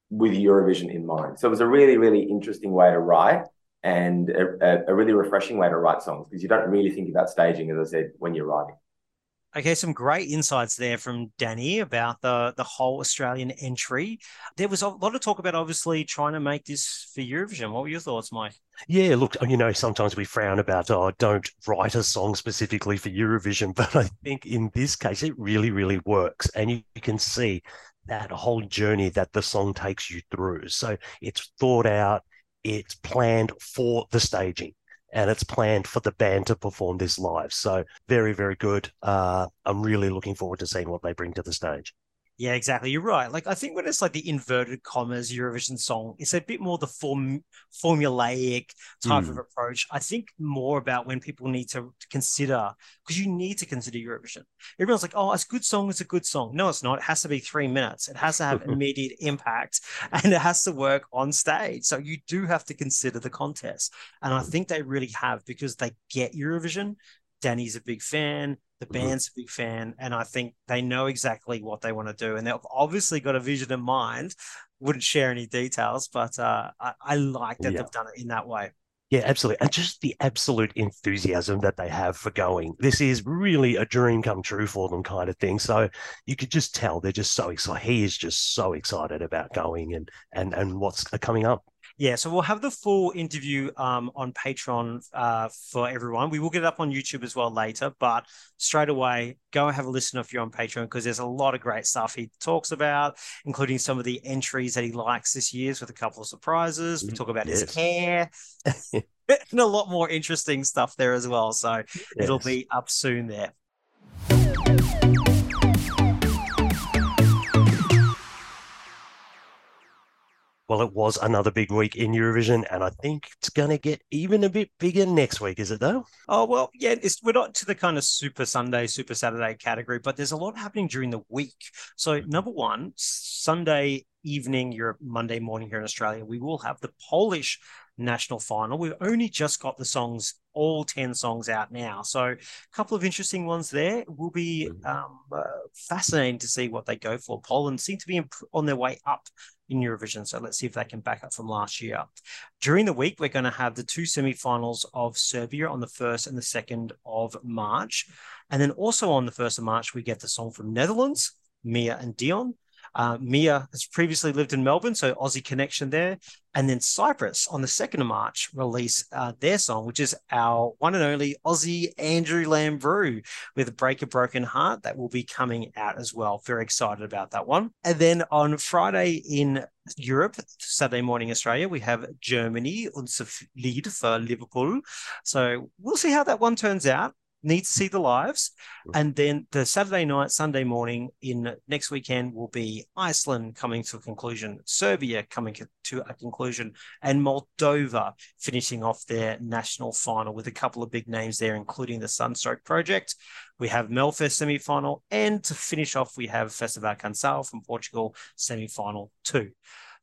with Eurovision in mind. So it was a really, really interesting way to write and a, a really refreshing way to write songs because you don't really think about staging, as I said, when you're writing. Okay, some great insights there from Danny about the the whole Australian entry. There was a lot of talk about obviously trying to make this for Eurovision. What were your thoughts, Mike? Yeah, look, you know, sometimes we frown about, oh, don't write a song specifically for Eurovision, (laughs) but I think in this case it really, really works, and you, you can see that whole journey that the song takes you through. So it's thought out, it's planned for the staging and it's planned for the band to perform this live. So very, very good. Uh, I'm really looking forward to seeing what they bring to the stage. Yeah, exactly. You're right. Like I think when it's like the inverted commas Eurovision song, it's a bit more the form formulaic type mm. of approach. I think more about when people need to, to consider because you need to consider Eurovision. Everyone's like, "Oh, it's a good song. It's a good song." No, it's not. It has to be three minutes. It has to have (laughs) immediate impact, and it has to work on stage. So you do have to consider the contest, and I think they really have because they get Eurovision. Danny's a big fan. The mm-hmm. band's a big fan, and I think they know exactly what they want to do, and they've obviously got a vision in mind. Wouldn't share any details, but uh, I, I, like that yeah. they've done it in that way. Yeah, absolutely. And just the absolute enthusiasm that they have for going. This is really a dream come true for them, kind of thing. So you could just tell they're just so excited. He is just so excited about going and and and what's coming up. Yeah, so we'll have the full interview um, on Patreon uh, for everyone. We will get it up on YouTube as well later, but straight away, go and have a listen if you're on Patreon because there's a lot of great stuff he talks about, including some of the entries that he likes this year's with a couple of surprises. We mm, talk about yes. his hair. (laughs) (laughs) and a lot more interesting stuff there as well. So yes. it'll be up soon there. Well, it was another big week in Eurovision, and I think it's going to get even a bit bigger next week, is it though? Oh, well, yeah, we're not to the kind of Super Sunday, Super Saturday category, but there's a lot happening during the week. So, mm-hmm. number one, Sunday evening, Europe, Monday morning here in Australia, we will have the Polish national final. We've only just got the songs, all 10 songs out now. So, a couple of interesting ones there. Will be mm-hmm. um, uh, fascinating to see what they go for. Poland seem to be on their way up in Eurovision. So let's see if they can back up from last year. During the week, we're going to have the two semi-finals of Serbia on the 1st and the 2nd of March. And then also on the 1st of March, we get the song from Netherlands, Mia and Dion. Uh, Mia has previously lived in Melbourne, so Aussie connection there. And then Cyprus on the 2nd of March release uh, their song, which is our one and only Aussie Andrew Lambrou with Break a Broken Heart. That will be coming out as well. Very excited about that one. And then on Friday in Europe, Saturday morning Australia, we have Germany, Unser Lied for Liverpool. So we'll see how that one turns out need to see the lives. Mm. And then the Saturday night, Sunday morning in next weekend will be Iceland coming to a conclusion, Serbia coming to a conclusion, and Moldova finishing off their national final with a couple of big names there, including the Sunstroke Project. We have Melfest semi final. And to finish off, we have Festival Canção from Portugal semi final two.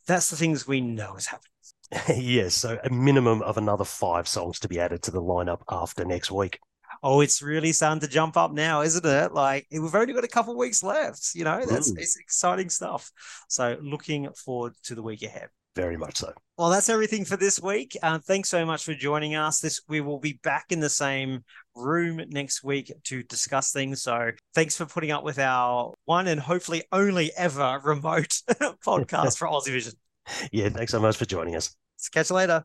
That's the things we know is happening. (laughs) yes, so a minimum of another five songs to be added to the lineup after next week oh, it's really starting to jump up now, isn't it? Like we've only got a couple weeks left. You know, that's it's exciting stuff. So looking forward to the week ahead. Very much so. Well, that's everything for this week. Uh, thanks so much for joining us. This we will be back in the same room next week to discuss things. So thanks for putting up with our one and hopefully only ever remote (laughs) podcast (laughs) for Aussie Vision. Yeah, thanks so much for joining us. Catch you later.